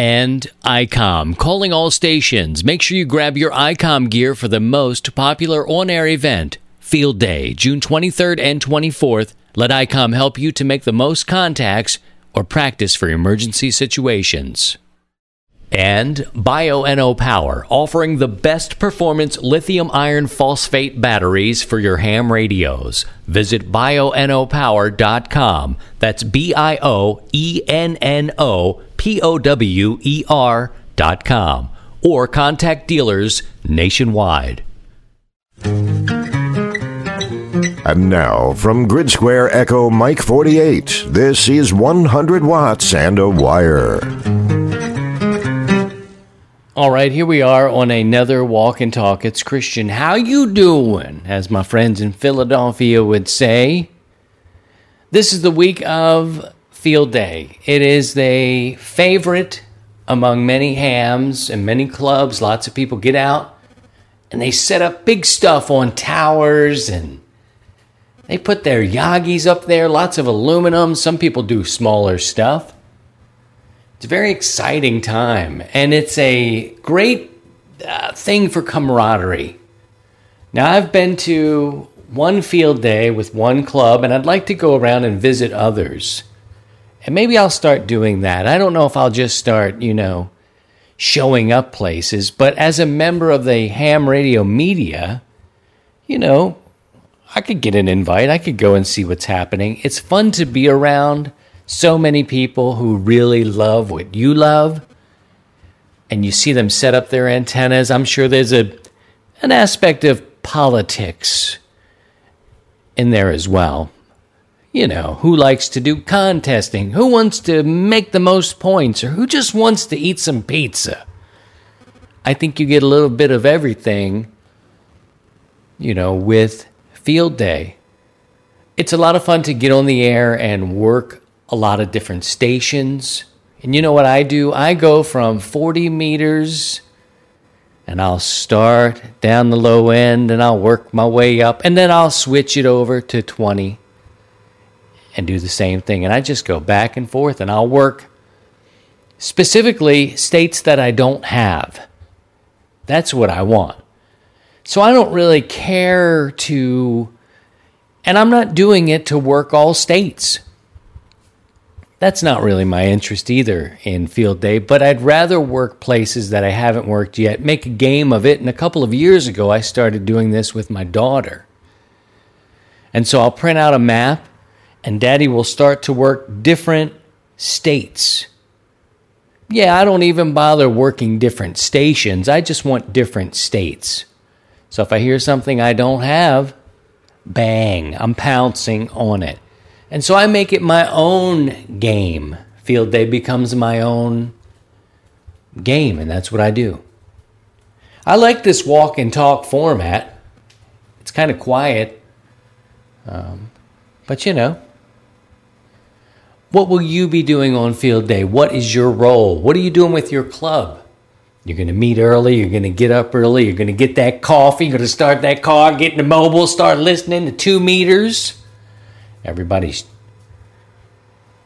And ICOM, calling all stations. Make sure you grab your ICOM gear for the most popular on air event, Field Day, June 23rd and 24th. Let ICOM help you to make the most contacts or practice for emergency situations. And Bioenno Power, offering the best performance lithium iron phosphate batteries for your ham radios. Visit bioennopower.com. That's B I O E N N O P O W E R dot com. Or contact dealers nationwide. And now, from Grid Square Echo Mike 48, this is 100 watts and a wire. All right, here we are on another walk and talk. It's Christian. How you doing? As my friends in Philadelphia would say. This is the week of Field Day. It is the favorite among many hams and many clubs. Lots of people get out and they set up big stuff on towers and they put their Yagis up there, lots of aluminum. Some people do smaller stuff. It's a very exciting time, and it's a great uh, thing for camaraderie. Now, I've been to one field day with one club, and I'd like to go around and visit others. And maybe I'll start doing that. I don't know if I'll just start, you know, showing up places, but as a member of the ham radio media, you know, I could get an invite. I could go and see what's happening. It's fun to be around so many people who really love what you love and you see them set up their antennas i'm sure there's a an aspect of politics in there as well you know who likes to do contesting? Who wants to make the most points? Or who just wants to eat some pizza? I think you get a little bit of everything you know with field day. It's a lot of fun to get on the air and work a lot of different stations. And you know what I do? I go from 40 meters and I'll start down the low end and I'll work my way up. And then I'll switch it over to 20 and do the same thing. And I just go back and forth and I'll work specifically states that I don't have. That's what I want. So I don't really care to, and I'm not doing it to work all states. That's not really my interest either in field day, but I'd rather work places that I haven't worked yet, make a game of it. And a couple of years ago, I started doing this with my daughter. And so I'll print out a map, and daddy will start to work different states. Yeah, I don't even bother working different stations, I just want different states. So if I hear something I don't have, bang, I'm pouncing on it. And so I make it my own game. Field day becomes my own game, and that's what I do. I like this walk and talk format. It's kind of quiet. Um, but you know, what will you be doing on field day? What is your role? What are you doing with your club? You're going to meet early. You're going to get up early. You're going to get that coffee. You're going to start that car, get in the mobile, start listening to two meters. Everybody's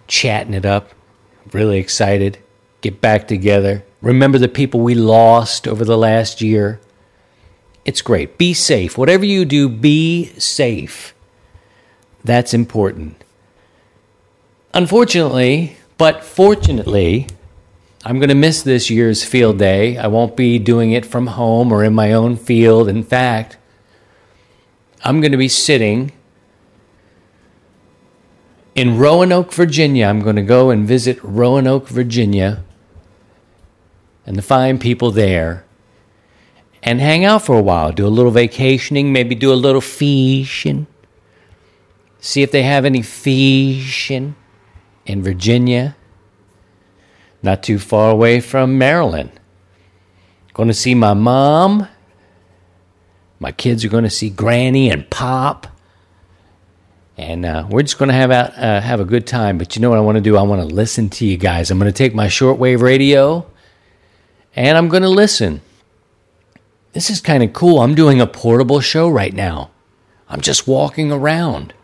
chatting it up, really excited. Get back together. Remember the people we lost over the last year. It's great. Be safe. Whatever you do, be safe. That's important. Unfortunately, but fortunately, I'm going to miss this year's field day. I won't be doing it from home or in my own field. In fact, I'm going to be sitting in Roanoke, Virginia. I'm going to go and visit Roanoke, Virginia, and the fine people there, and hang out for a while. Do a little vacationing, maybe do a little fishing. See if they have any fishing in Virginia. not too far away from Maryland. Going to see my mom. My kids are going to see Granny and Pop. And uh, we're just going to have uh, have a good time. But you know what I want to do? I want to listen to you guys. I'm going to take my shortwave radio and I'm going to listen. This is kind of cool. I'm doing a portable show right now. I'm just walking around.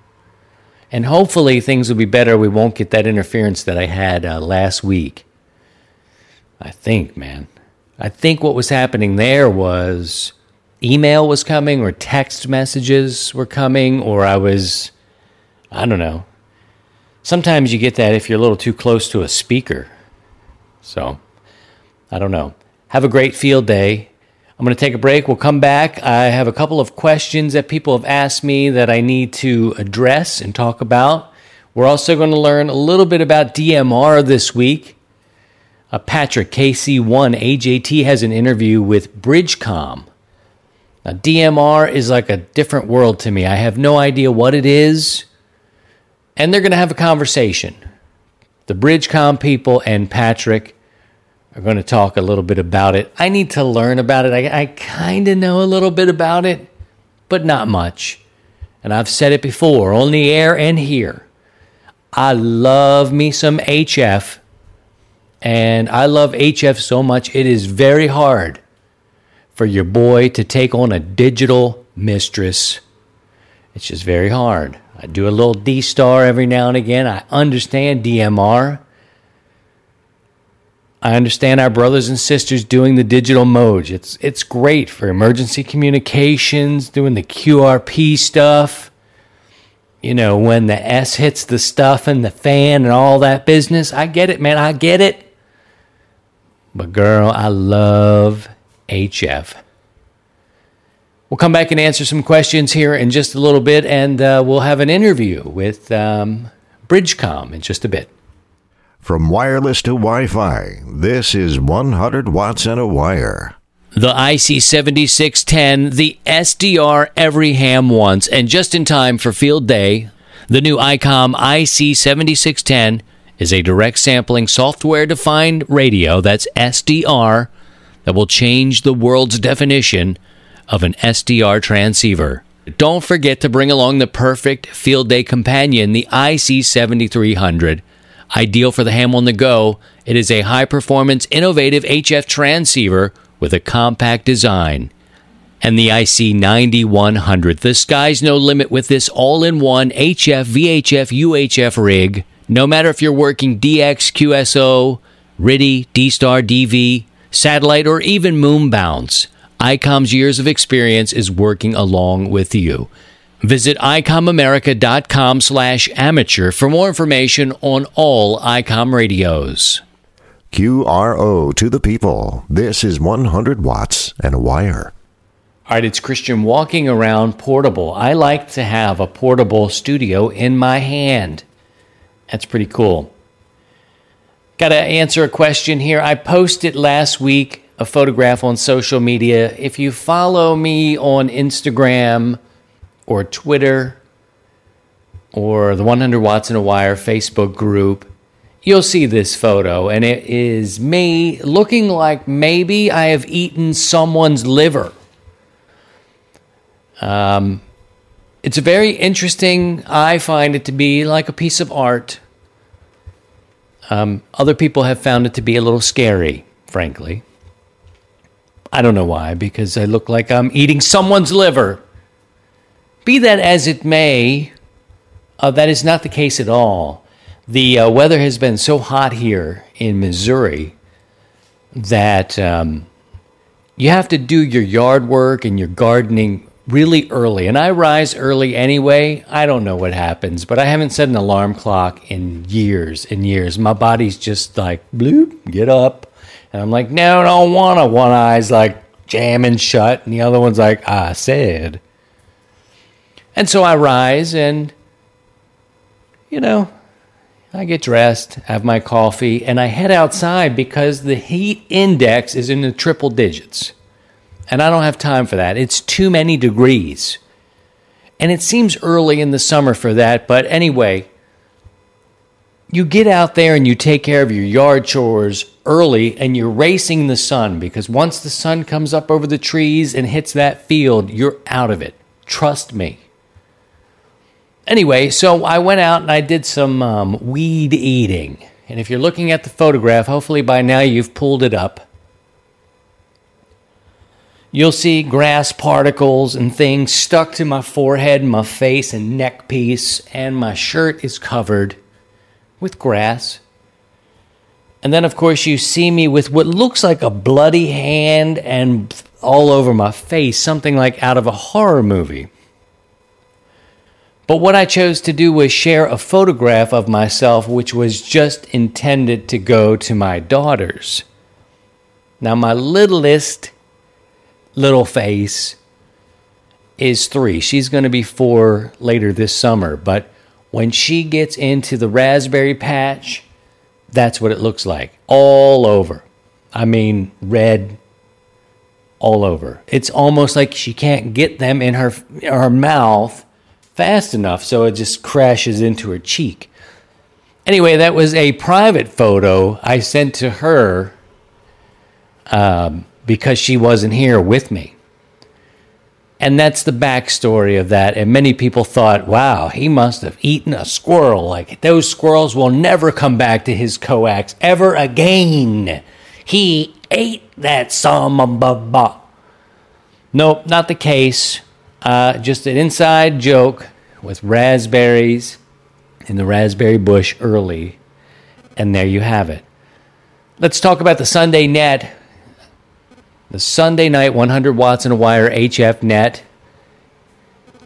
And hopefully things will be better. We won't get that interference that I had uh, last week. I think, man. I think what was happening there was email was coming or text messages were coming or I was I don't know. Sometimes you get that if you're a little too close to a speaker. So, I don't know. Have a great field day. I'm going to take a break. We'll come back. I have a couple of questions that people have asked me that I need to address and talk about. We're also going to learn a little bit about DMR this week. Uh, Patrick, KC1, AJT has an interview with Bridgecom. Now, DMR is like a different world to me. I have no idea what it is, and they're going to have a conversation. The Bridgecom people and Patrick are going to talk a little bit about it. I need to learn about it. I, I kind of know a little bit about it, but not much. And I've said it before on the air and here. I love me some HF, and I love HF so much, it is very hard for your boy to take on a digital mistress. It's just very hard. I do a little D star every now and again. I understand DMR. I understand our brothers and sisters doing the digital mode. It's it's great for emergency communications, doing the QRP stuff. You know, when the S hits the stuff and the fan and all that business. I get it, man. I get it. But girl, I love HF. We'll come back and answer some questions here in just a little bit, and uh, we'll have an interview with um, Bridgecom in just a bit. From wireless to Wi Fi, this is 100 watts and a wire. The IC7610, the SDR every ham wants, and just in time for field day, the new ICOM IC7610 is a direct sampling software defined radio that's SDR that will change the world's definition of an SDR transceiver. Don't forget to bring along the perfect field day companion, the IC7300 Ideal for the ham on the go, it is a high performance, innovative HF transceiver with a compact design. And the IC 9100. The sky's no limit with this all in one HF, VHF, UHF rig. No matter if you're working DX, QSO, RTTY, D Star, DV, satellite, or even moon bounce, ICOM's years of experience is working along with you. Visit icomamerica.com slash amateur for more information on all ICOM radios. QRO to the people. This is 100 watts and a wire. All right, it's Christian walking around portable. I like to have a portable studio in my hand. That's pretty cool. Got to answer a question here. I posted last week a photograph on social media. If you follow me on Instagram, or Twitter or the 100 Watts and a Wire Facebook group, you'll see this photo. And it is me looking like maybe I have eaten someone's liver. Um, it's a very interesting, I find it to be like a piece of art. Um, other people have found it to be a little scary, frankly. I don't know why, because I look like I'm eating someone's liver. Be that as it may, uh, that is not the case at all. The uh, weather has been so hot here in Missouri that um, you have to do your yard work and your gardening really early. And I rise early anyway. I don't know what happens, but I haven't set an alarm clock in years and years. My body's just like, bloop, get up. And I'm like, no, I don't want to. One eye's like jamming shut, and the other one's like, I said. And so I rise and, you know, I get dressed, have my coffee, and I head outside because the heat index is in the triple digits. And I don't have time for that. It's too many degrees. And it seems early in the summer for that, but anyway, you get out there and you take care of your yard chores early and you're racing the sun because once the sun comes up over the trees and hits that field, you're out of it. Trust me. Anyway, so I went out and I did some um, weed eating. And if you're looking at the photograph, hopefully by now you've pulled it up. You'll see grass particles and things stuck to my forehead, my face, and neck piece, and my shirt is covered with grass. And then, of course, you see me with what looks like a bloody hand and all over my face, something like out of a horror movie. But what I chose to do was share a photograph of myself, which was just intended to go to my daughters. Now, my littlest little face is three. She's going to be four later this summer, but when she gets into the raspberry patch, that's what it looks like all over. I mean, red all over. It's almost like she can't get them in her her mouth fast enough, so it just crashes into her cheek. Anyway, that was a private photo I sent to her um, because she wasn't here with me. And that's the backstory of that. And many people thought, wow, he must have eaten a squirrel. Like those squirrels will never come back to his coax ever again. He ate that samba. Nope, not the case. Uh, just an inside joke with raspberries in the raspberry bush early. And there you have it. Let's talk about the Sunday net the Sunday night 100 watts and a wire HF net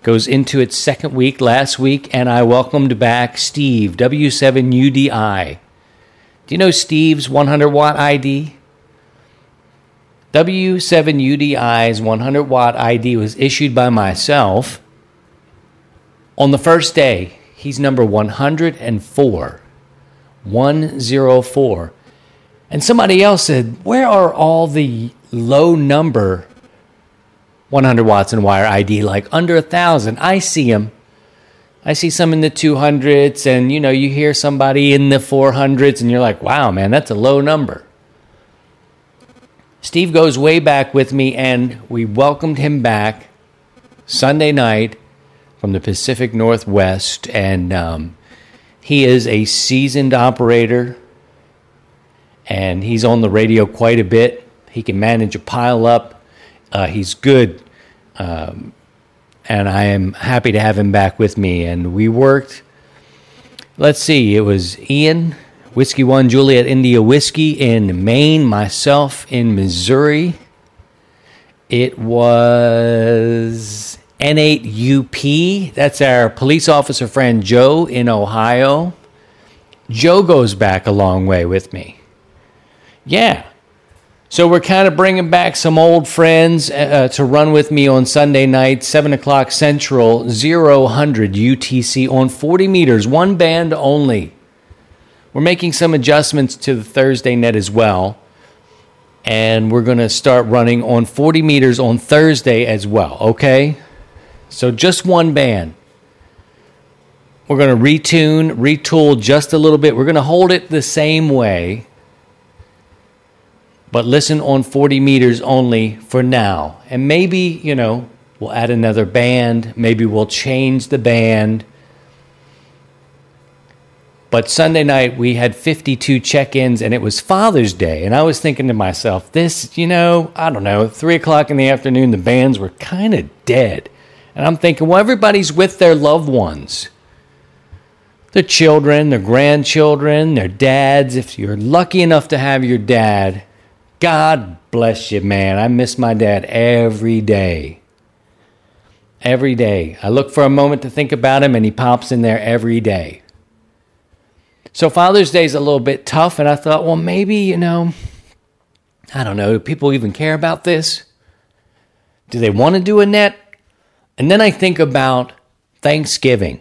goes into its second week last week, and I welcomed back Steve, W7UDI. Do you know Steve's 100 watt ID? W7UDI's 100 watt ID was issued by myself on the first day. He's number 104. 104. And somebody else said, Where are all the low number 100 watts and wire ID, like under a thousand. I see them. I see some in the 200s, and you know, you hear somebody in the 400s, and you're like, wow, man, that's a low number. Steve goes way back with me, and we welcomed him back Sunday night from the Pacific Northwest, and um, he is a seasoned operator, and he's on the radio quite a bit. He can manage a pile up. Uh, he's good. Um, and I am happy to have him back with me. And we worked, let's see, it was Ian, Whiskey One Juliet India Whiskey in Maine, myself in Missouri. It was N8UP. That's our police officer friend Joe in Ohio. Joe goes back a long way with me. Yeah, so we're kind of bringing back some old friends uh, uh to run with me on Sunday night, 7 o'clock Central, 000 UTC on 40 meters, one band only. We're making some adjustments to the Thursday net as well. And we're going to start running on 40 meters on Thursday as well, okay? So just one band. We're going to retune, retool just a little bit. We're going to hold it the same way but listen on 40 meters only for now. And maybe, you know, we'll add another band, maybe we'll change the band. But Sunday night we had 52 check ins and it was Father's Day. And I was thinking to myself, this, you know, I don't know, three o'clock in the afternoon, the bands were kind of dead. And I'm thinking, well, everybody's with their loved ones their children, their grandchildren, their dads. If you're lucky enough to have your dad, God bless you, man. I miss my dad every day. Every day. I look for a moment to think about him, and he pops in there every day. So Father's Day is a little bit tough, and I thought, well, maybe, you know, I don't know, do people even care about this? Do they want to do a net? And then I think about Thanksgiving.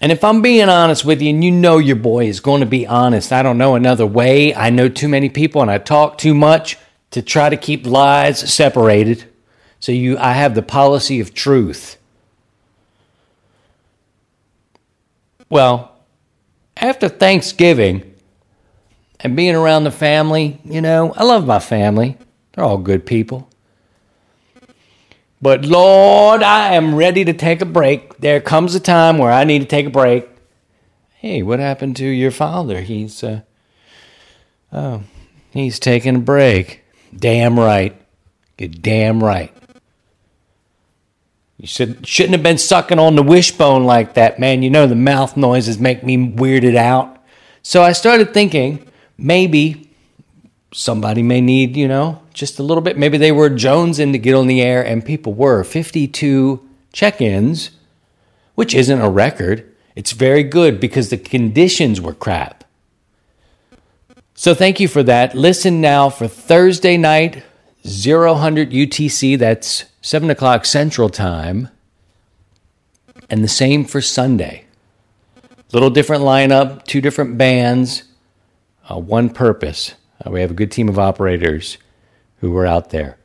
And if I'm being honest with you, and you know your boy is going to be honest, I don't know another way. I know too many people and I talk too much to try to keep lies separated. So you I have the policy of truth. Well, after Thanksgiving and being around the family, you know, I love my family. They're all good people. But Lord, I am ready to take a break. There comes a time where I need to take a break. Hey, what happened to your father? He's, uh, oh, he's taking a break. Damn right. You're damn right. You should, shouldn't have been sucking on the wishbone like that, man. You know the mouth noises make me weirded out. So I started thinking maybe somebody may need, you know, just a little bit. Maybe they were jonesing to get on the air, and people were. 52 check ins, which isn't a record. It's very good because the conditions were crap. So thank you for that. Listen now for Thursday night, 0100 UTC. That's 7 o'clock Central Time. And the same for Sunday. Little different lineup, two different bands, uh, one purpose. Uh, we have a good team of operators who were out there.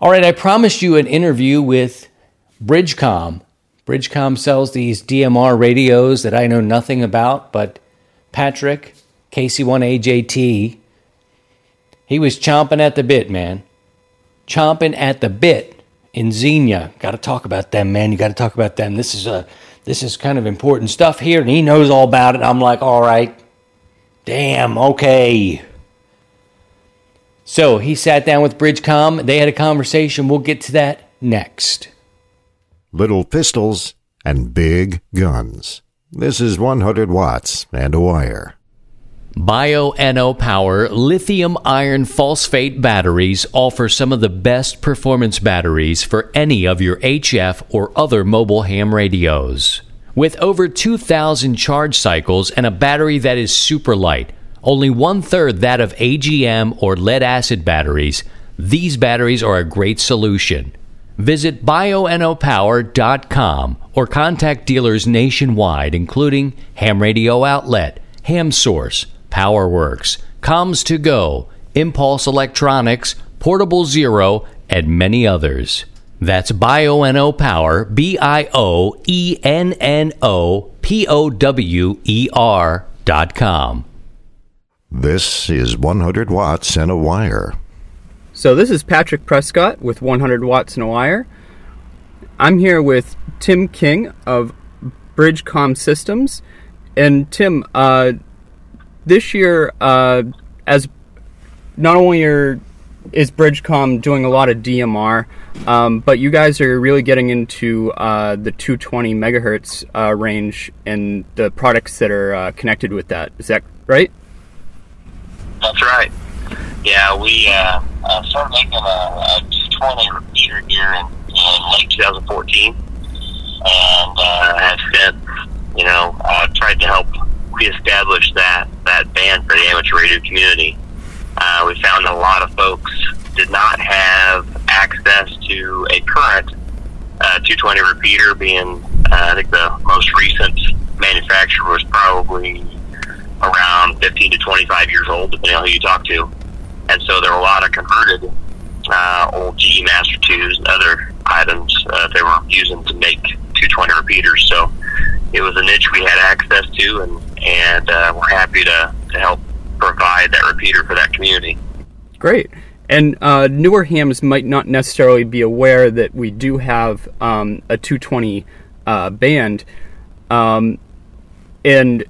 All right, I promised you an interview with Bridgecom. Bridgecom sells these DMR radios that I know nothing about, but Patrick, KC1AJT, he was chomping at the bit, man. Chomping at the bit in Xenia. Got to talk about them, man. You got to talk about them. This is a this is kind of important stuff here, and he knows all about it. I'm like, all right, damn, okay. So he sat down with Bridgecom. They had a conversation. We'll get to that next. Little pistols and big guns. This is 100 watts and a wire. Bioenno Power lithium iron phosphate batteries offer some of the best performance batteries for any of your HF or other mobile ham radios. With over 2,000 charge cycles and a battery that is super light, only one third that of AGM or lead acid batteries, these batteries are a great solution. Visit bioennopower.com or contact dealers nationwide, including Ham Radio Outlet, Ham Source, PowerWorks, Comms to Go, Impulse Electronics, Portable Zero, and many others. That's Bioenno Power, B I O E N N O P O W E R dot com. This is 100 watts and a wire. So this is Patrick Prescott with 100 watts and a wire. I'm here with Tim King of Bridgecom Systems, and Tim, uh, this year, uh, as not only are is Bridgecom doing a lot of DMR, um, but you guys are really getting into uh, the 220 megahertz uh, range and the products that are uh, connected with that. Is that right? That's right. Yeah, we uh, uh, started making a, a 220 repeater here in, in late 2014, and uh, have since, you know, tried to help reestablish that that band for the amateur radio community. Uh, we found a lot of folks did not have access to a current uh, 220 repeater. Being, uh, I think the most recent manufacturer was probably around 15 to 25 years old, depending on who you talk to. And so there were a lot of converted uh, old GE Master 2s and other items uh, they were using to make 220 repeaters. So it was a niche we had access to, and and uh, we're happy to, to help provide that repeater for that community. Great. And uh, newer hams might not necessarily be aware that we do have um, a 220 uh, band, um, and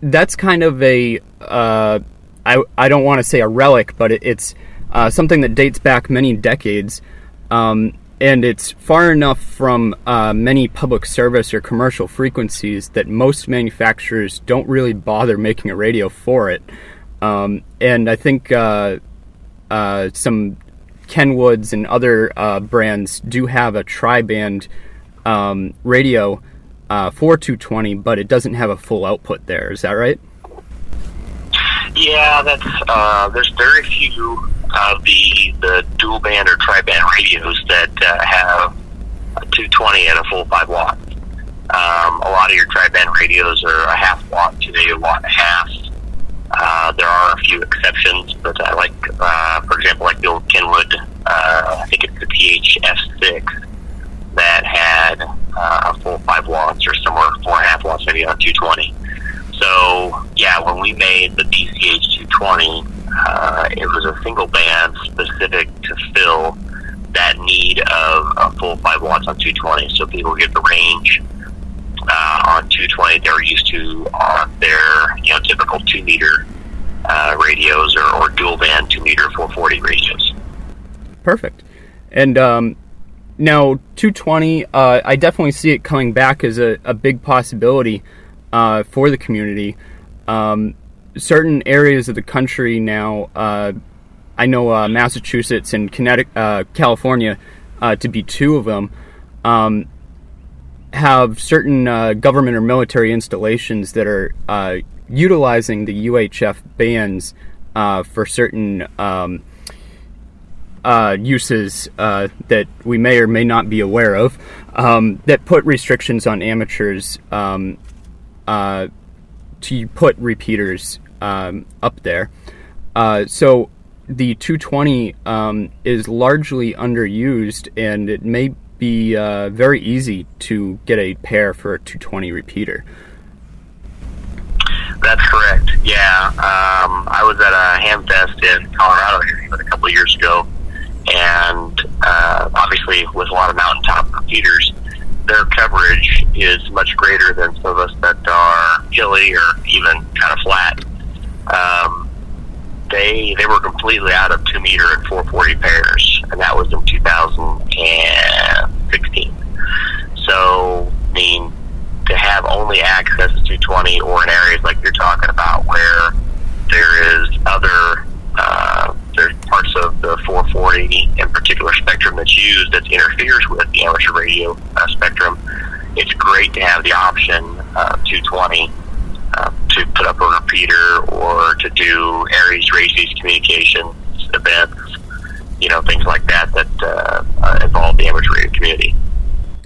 that's kind of a uh, I, I don't want to say a relic, but it, it's uh, something that dates back many decades. Um, and it's far enough from uh, many public service or commercial frequencies that most manufacturers don't really bother making a radio for it. Um, and I think uh, uh, some Kenwoods and other uh, brands do have a tri-band um, radio uh, for 220, but it doesn't have a full output there. Is that right? Yeah, that's uh, there's very few of the the dual band or tri band radios that uh, have a 220 at a full five watt. Um, a lot of your tri band radios are a half watt to a watt and a half. Uh, there are a few exceptions, but I like, uh, for example, like the old Kenwood. Uh, I think it's the THF6 that had uh, a full five watts or somewhere four and a half watts maybe on 220. So yeah, when we made the BCH 220, uh, it was a single band specific to fill that need of a full five watts on 220. So people get the range uh, on 220 they're used to on their you know typical two meter uh, radios or, or dual band two meter 440 radios. Perfect. And um, now 220, uh, I definitely see it coming back as a, a big possibility uh, for the community. Um, certain areas of the country now, uh, I know uh, Massachusetts and Connecticut, uh, California, uh, to be two of them, um, have certain government or military installations that are utilizing the UHF bands for certain. Um, uh, uses uh, that we may or may not be aware of um, that put restrictions on amateurs um, uh, to put repeaters um, up there. Uh, so the 220 um, is largely underused, and it may be uh, very easy to get a pair for a 220 repeater. That's correct. Yeah, um, I was at a Hamfest in Colorado a couple of years ago, and uh, obviously with a lot of mountaintop repeaters, their coverage is much greater than some of us that are hilly or even kind of flat. Um, they they were completely out of two meter and 440 pairs, and that was in 2016. So, I mean, to have only access to 220 or in areas like you're talking about where there is other uh, there's parts of the 440 in particular spectrum that's used that interferes with the amateur radio uh, spectrum. It's great to have the option uh, 220 uh, to put up a repeater or to do ARES RACES communications events, you know, things like that that uh, uh, involve the amateur radio community.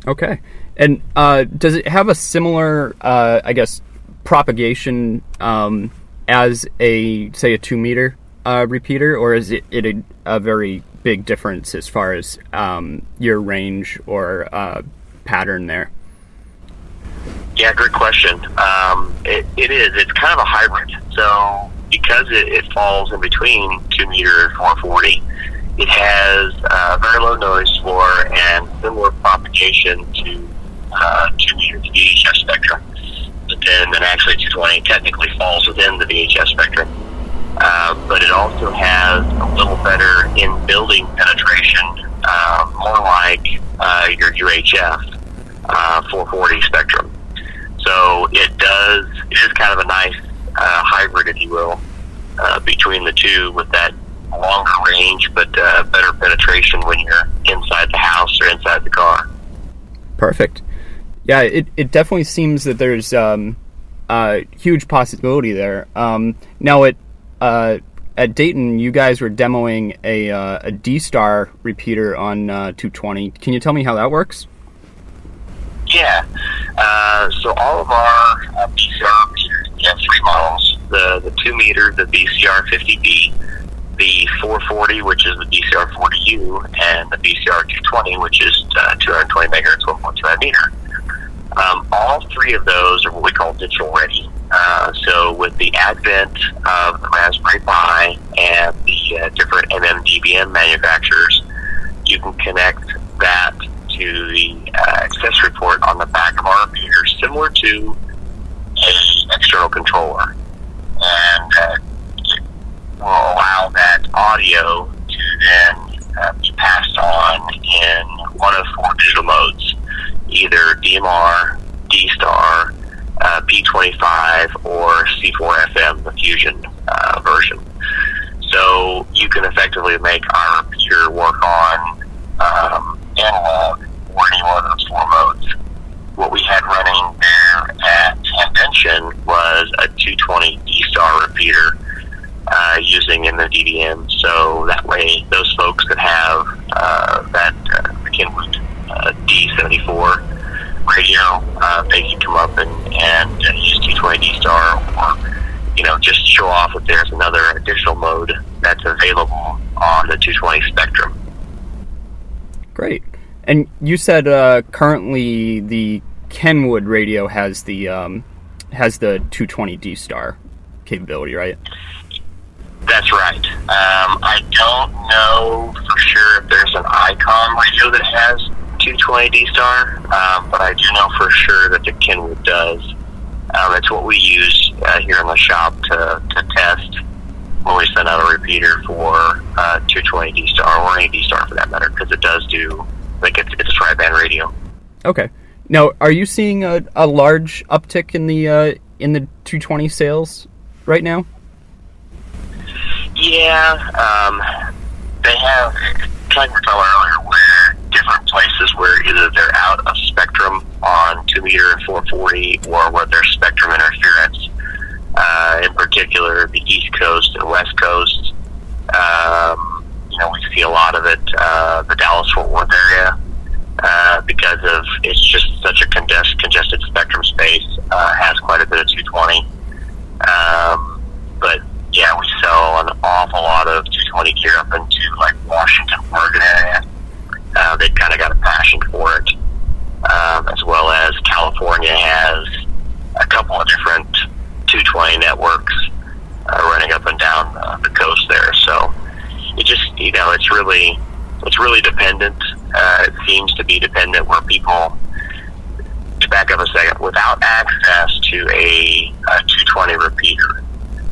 Okay. And uh, does it have a similar, uh, I guess, propagation um, as a, say, a two meter uh, repeater, or is it, it a, a, very big difference as far as um, your range or uh, pattern there? Yeah, great question. Um, it, it is. It's kind of a hybrid. So because it, it falls in between two meter and 440, it has uh, very low noise floor and similar propagation to uh, two meter VHF spectrum. But then, then actually 220 technically falls within the VHF spectrum. Uh, but it also has a little better in building penetration, uh, more like uh, your UHF uh, 440 spectrum. So it does, it is kind of a nice uh, hybrid, if you will, uh, between the two with that longer range but better penetration when you're inside the house or inside the car. Perfect. Yeah, it, it definitely seems that there's um, a huge possibility there. Um, now, it uh, at Dayton, you guys were demoing a, uh, a D Star repeater on uh, 220. Can you tell me how that works? Yeah. Uh, so all of our uh, BCR repeaters, we have three models: the the two meter, the BCR 50V, the 440, which is the BCR 40U, and the BCR 220, which is uh, 220 megahertz, 1.25 meter. Um, all three of those are what we call digital ready. Uh, so with the advent of the Raspberry Pi and the uh, different MMDVM manufacturers, you can connect that to the uh, accessory port on the back of our repeater, similar to a external controller, and uh, it will allow that audio to then uh, be passed on in one of four digital modes, either DMR, D-Star, uh, P25 or C4FM, the Fusion uh, version. So you can effectively make our repeater work on um, analog or any one of those four modes. What we had running there at Convention was a 220 D-Star repeater uh, using in the DDM. So that way, those folks could have uh, that uh, Kenwood uh, D74 radio, uh, they can come up and, and uh, use 220 Star or, you know, just show off that there's another additional mode that's available on the 220 spectrum. Great. And you said uh, currently the Kenwood radio has the um, has the 220 D Star capability, right? That's right. Um, I don't know for sure if there's an Icom radio that has 220 D Star, um, but I do know for sure that the Kenwood does. Um, it's what we use uh, here in the shop to, to test when we send out a repeater for uh, 220 D Star or any D Star for that matter, because it does do like it's, it's a tri-band radio. Okay. Now, are you seeing a, a large uptick in the uh, in the 220 sales right now? Yeah, um, they have, like we were talking about earlier, where different places where either they're out of spectrum on 2 meter and 440 or where there's spectrum interference. Uh, in particular, the East Coast and West Coast. Um, you know, we see a lot of it, uh, the Dallas Fort Worth area, uh, because of it's just such a congest, congested spectrum space, uh, has quite a bit of 220. Um, but yeah, we sell an awful lot of 220 gear up into like Washington, Oregon area. Uh, they've kind of got a passion for it, um, as well as California has a couple of different 220 networks uh, running up and down uh, the coast there. So it just you know it's really it's really dependent. Uh, it seems to be dependent where people. To back up a second, without access to a, a 220 repeater,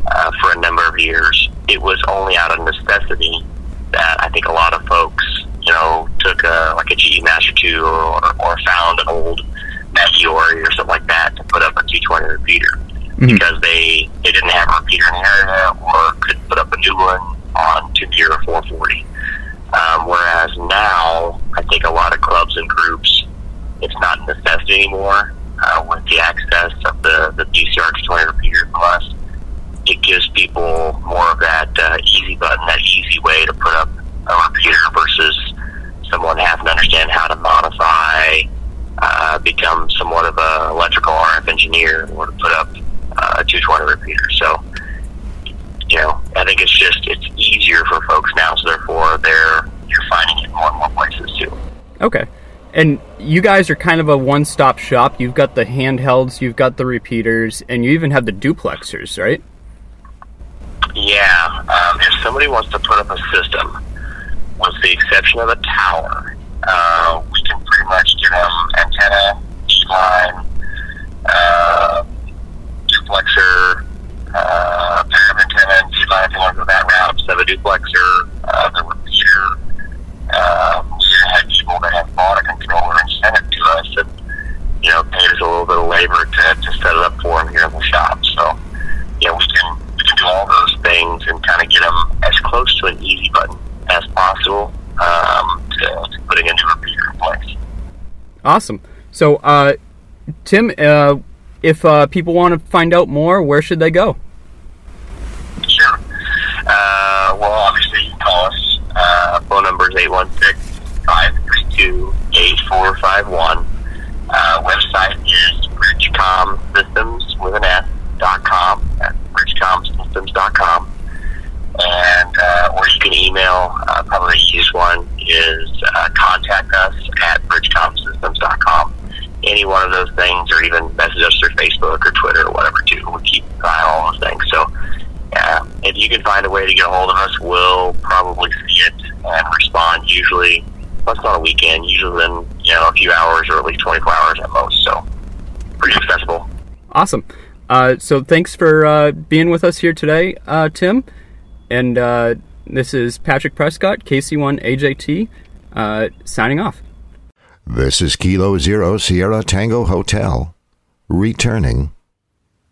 uh, for a number of years. It was only out of necessity that I think a lot of folks, you know, took a, like a GE Master 2 or, or found an old Magiori or something like that to put up a 220 repeater mm-hmm. because they, they didn't have a repeater in the area or could put up a new one on 2 gear or 440. Um, whereas now, I think a lot of clubs and groups, it's not a necessity anymore uh, with the access of the, the BCR 220 repeater plus it gives people more of that uh, easy button, that easy way to put up a repeater versus someone having to understand how to modify, uh, become somewhat of an electrical RF engineer or to put up uh, a 220 repeater. So, you know, I think it's just it's easier for folks now, so therefore they're you're finding it more and more places too. Okay. And you guys are kind of a one-stop shop. You've got the handhelds, you've got the repeaters, and you even have the duplexers, right? Yeah, um, if somebody wants to put up a system, with the exception of a tower, uh, we can pretty much give them antenna, E-line, uh, duplexer, uh, pair of antenna and E-line if you want to go that route. So the duplexer, uh, the repeater. Um, we had people that have bought a controller and sent it to us and, you know, paid us a little bit of labor to, to set it up for them here in the shop. So, you know, we can do all those things and kind of get them as close to an easy button as possible um, to, to, putting a new repeater in place. Awesome. So, uh, Tim, uh, if uh, people want to find out more, where should they go? Sure. Uh, well, obviously, you can call us. Uh, phone number is 816 532 8451. Uh, website is Bridgecom with an S dot com. Bridgecomsystems.com. And, uh, or you can email, uh, probably the easiest one is uh, contact us at bridgecomsystems.com. Any one of those things, or even message us through Facebook or Twitter or whatever, too. We keep an eye on all those things. So, yeah, if you can find a way to get a hold of us, we'll probably see it and respond usually. It's not a weekend, usually within, you know, a few hours or at least 24 hours at most. So, pretty accessible. Awesome. Uh, so thanks for uh, being with us here today, uh, Tim. And uh, this is Patrick Prescott, KC1AJT, uh, signing off. This is Kilo Zero Sierra Tango Hotel, returning.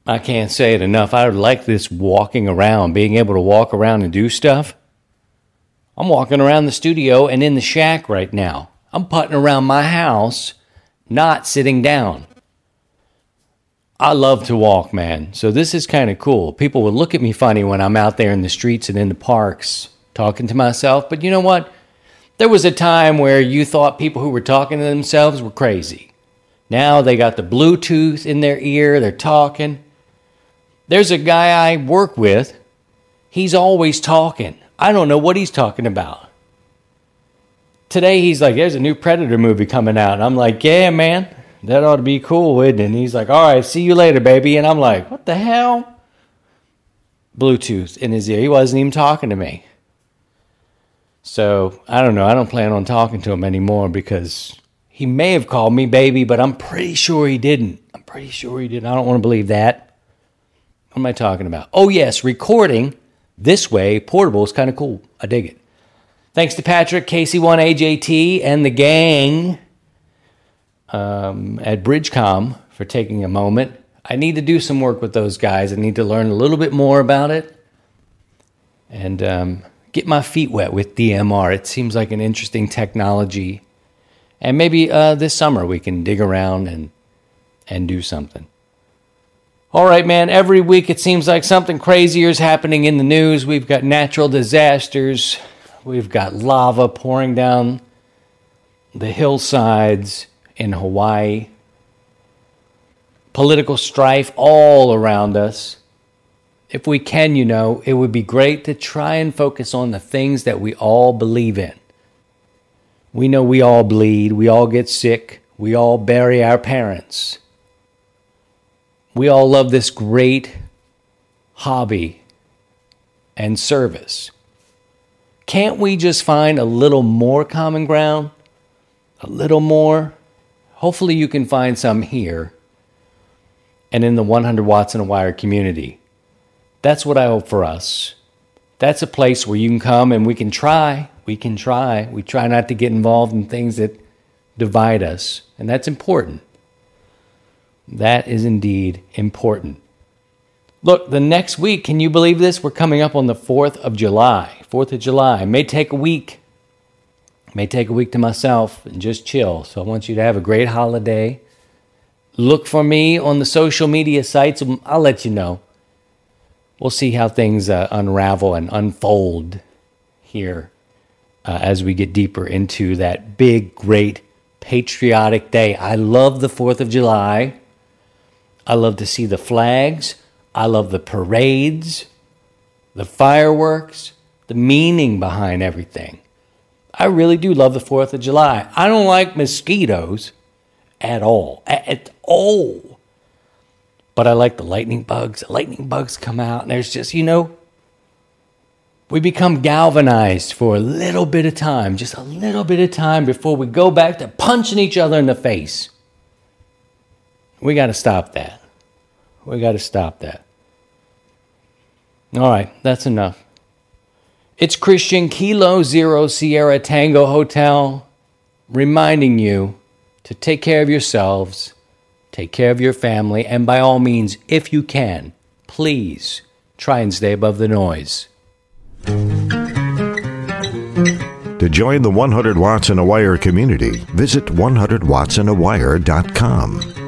I can't say it enough. I like this walking around, being able to walk around and do stuff. I'm walking around the studio and in the shack right now. I'm putting around my house, not sitting down. I love to walk, man. So this is kind of cool. People would look at me funny when I'm out there in the streets and in the parks talking to myself. But you know what? There was a time where you thought people who were talking to themselves were crazy. Now they got the Bluetooth in their ear, they're talking. There's a guy I work with. He's always talking. I don't know what he's talking about. Today he's like, there's a new Predator movie coming out. I'm like, yeah, man, That ought to be cool, wouldn't it? And he's like, all right, see you later, baby. And I'm like, what the hell? Bluetooth in his ear. He wasn't even talking to me. So I don't know. I don't plan on talking to him anymore because he may have called me baby, but I'm pretty sure he didn't. I'm pretty sure he didn't. I don't want to believe that. What am I talking about? Oh, yes, recording this way, portable is kind of cool. I dig it. Thanks to Patrick, KC1AJT, and the gang um, at Bridgecom for taking a moment. I need to do some work with those guys. I need to learn a little bit more about it and um, get my feet wet with DMR. It seems like an interesting technology. And maybe uh, this summer we can dig around and, and do something. All right, man. Every week it seems like something crazier is happening in the news. We've got natural disasters, we've got lava pouring down the hillsides in Hawaii, political strife all around us. If we can, you know, it would be great to try and focus on the things that we all believe in. We know we all bleed, we all get sick, we all bury our parents we all love this great hobby and service. Can't we just find a little more common ground? A little more? Hopefully, you can find some here and in the 100 watts and a wire community. That's what I hope for us. That's a place where you can come and we can try. We can try. We try not to get involved in things that divide us, and that's important. That is indeed important. Look, the next week, can you believe this? We're coming up on the 4th of July. 4th of July. It may take a week. May take a week to myself and just chill. So I want you to have a great holiday. Look for me on the social media sites. I'll let you know. We'll see how things uh, unravel and unfold here uh, as we get deeper into that big, great patriotic day. I love the 4th of July. I love to see the flags. I love the parades, the fireworks, the meaning behind everything. I really do love the 4th of July. I don't like mosquitoes at all. At all. But I like the lightning bugs. The lightning bugs come out, and there's just, you know, we become galvanized for a little bit of time, just a little bit of time before we go back to punching each other in the face. We got to stop that. We got to stop that. All right, that's enough. It's Christian Kilo Zero Sierra Tango Hotel reminding you to take care of yourselves, take care of your family, and by all means, if you can, please try and stay above the noise. To join the 100 Watts and a Wire community, visit 100wattsandaWire.com.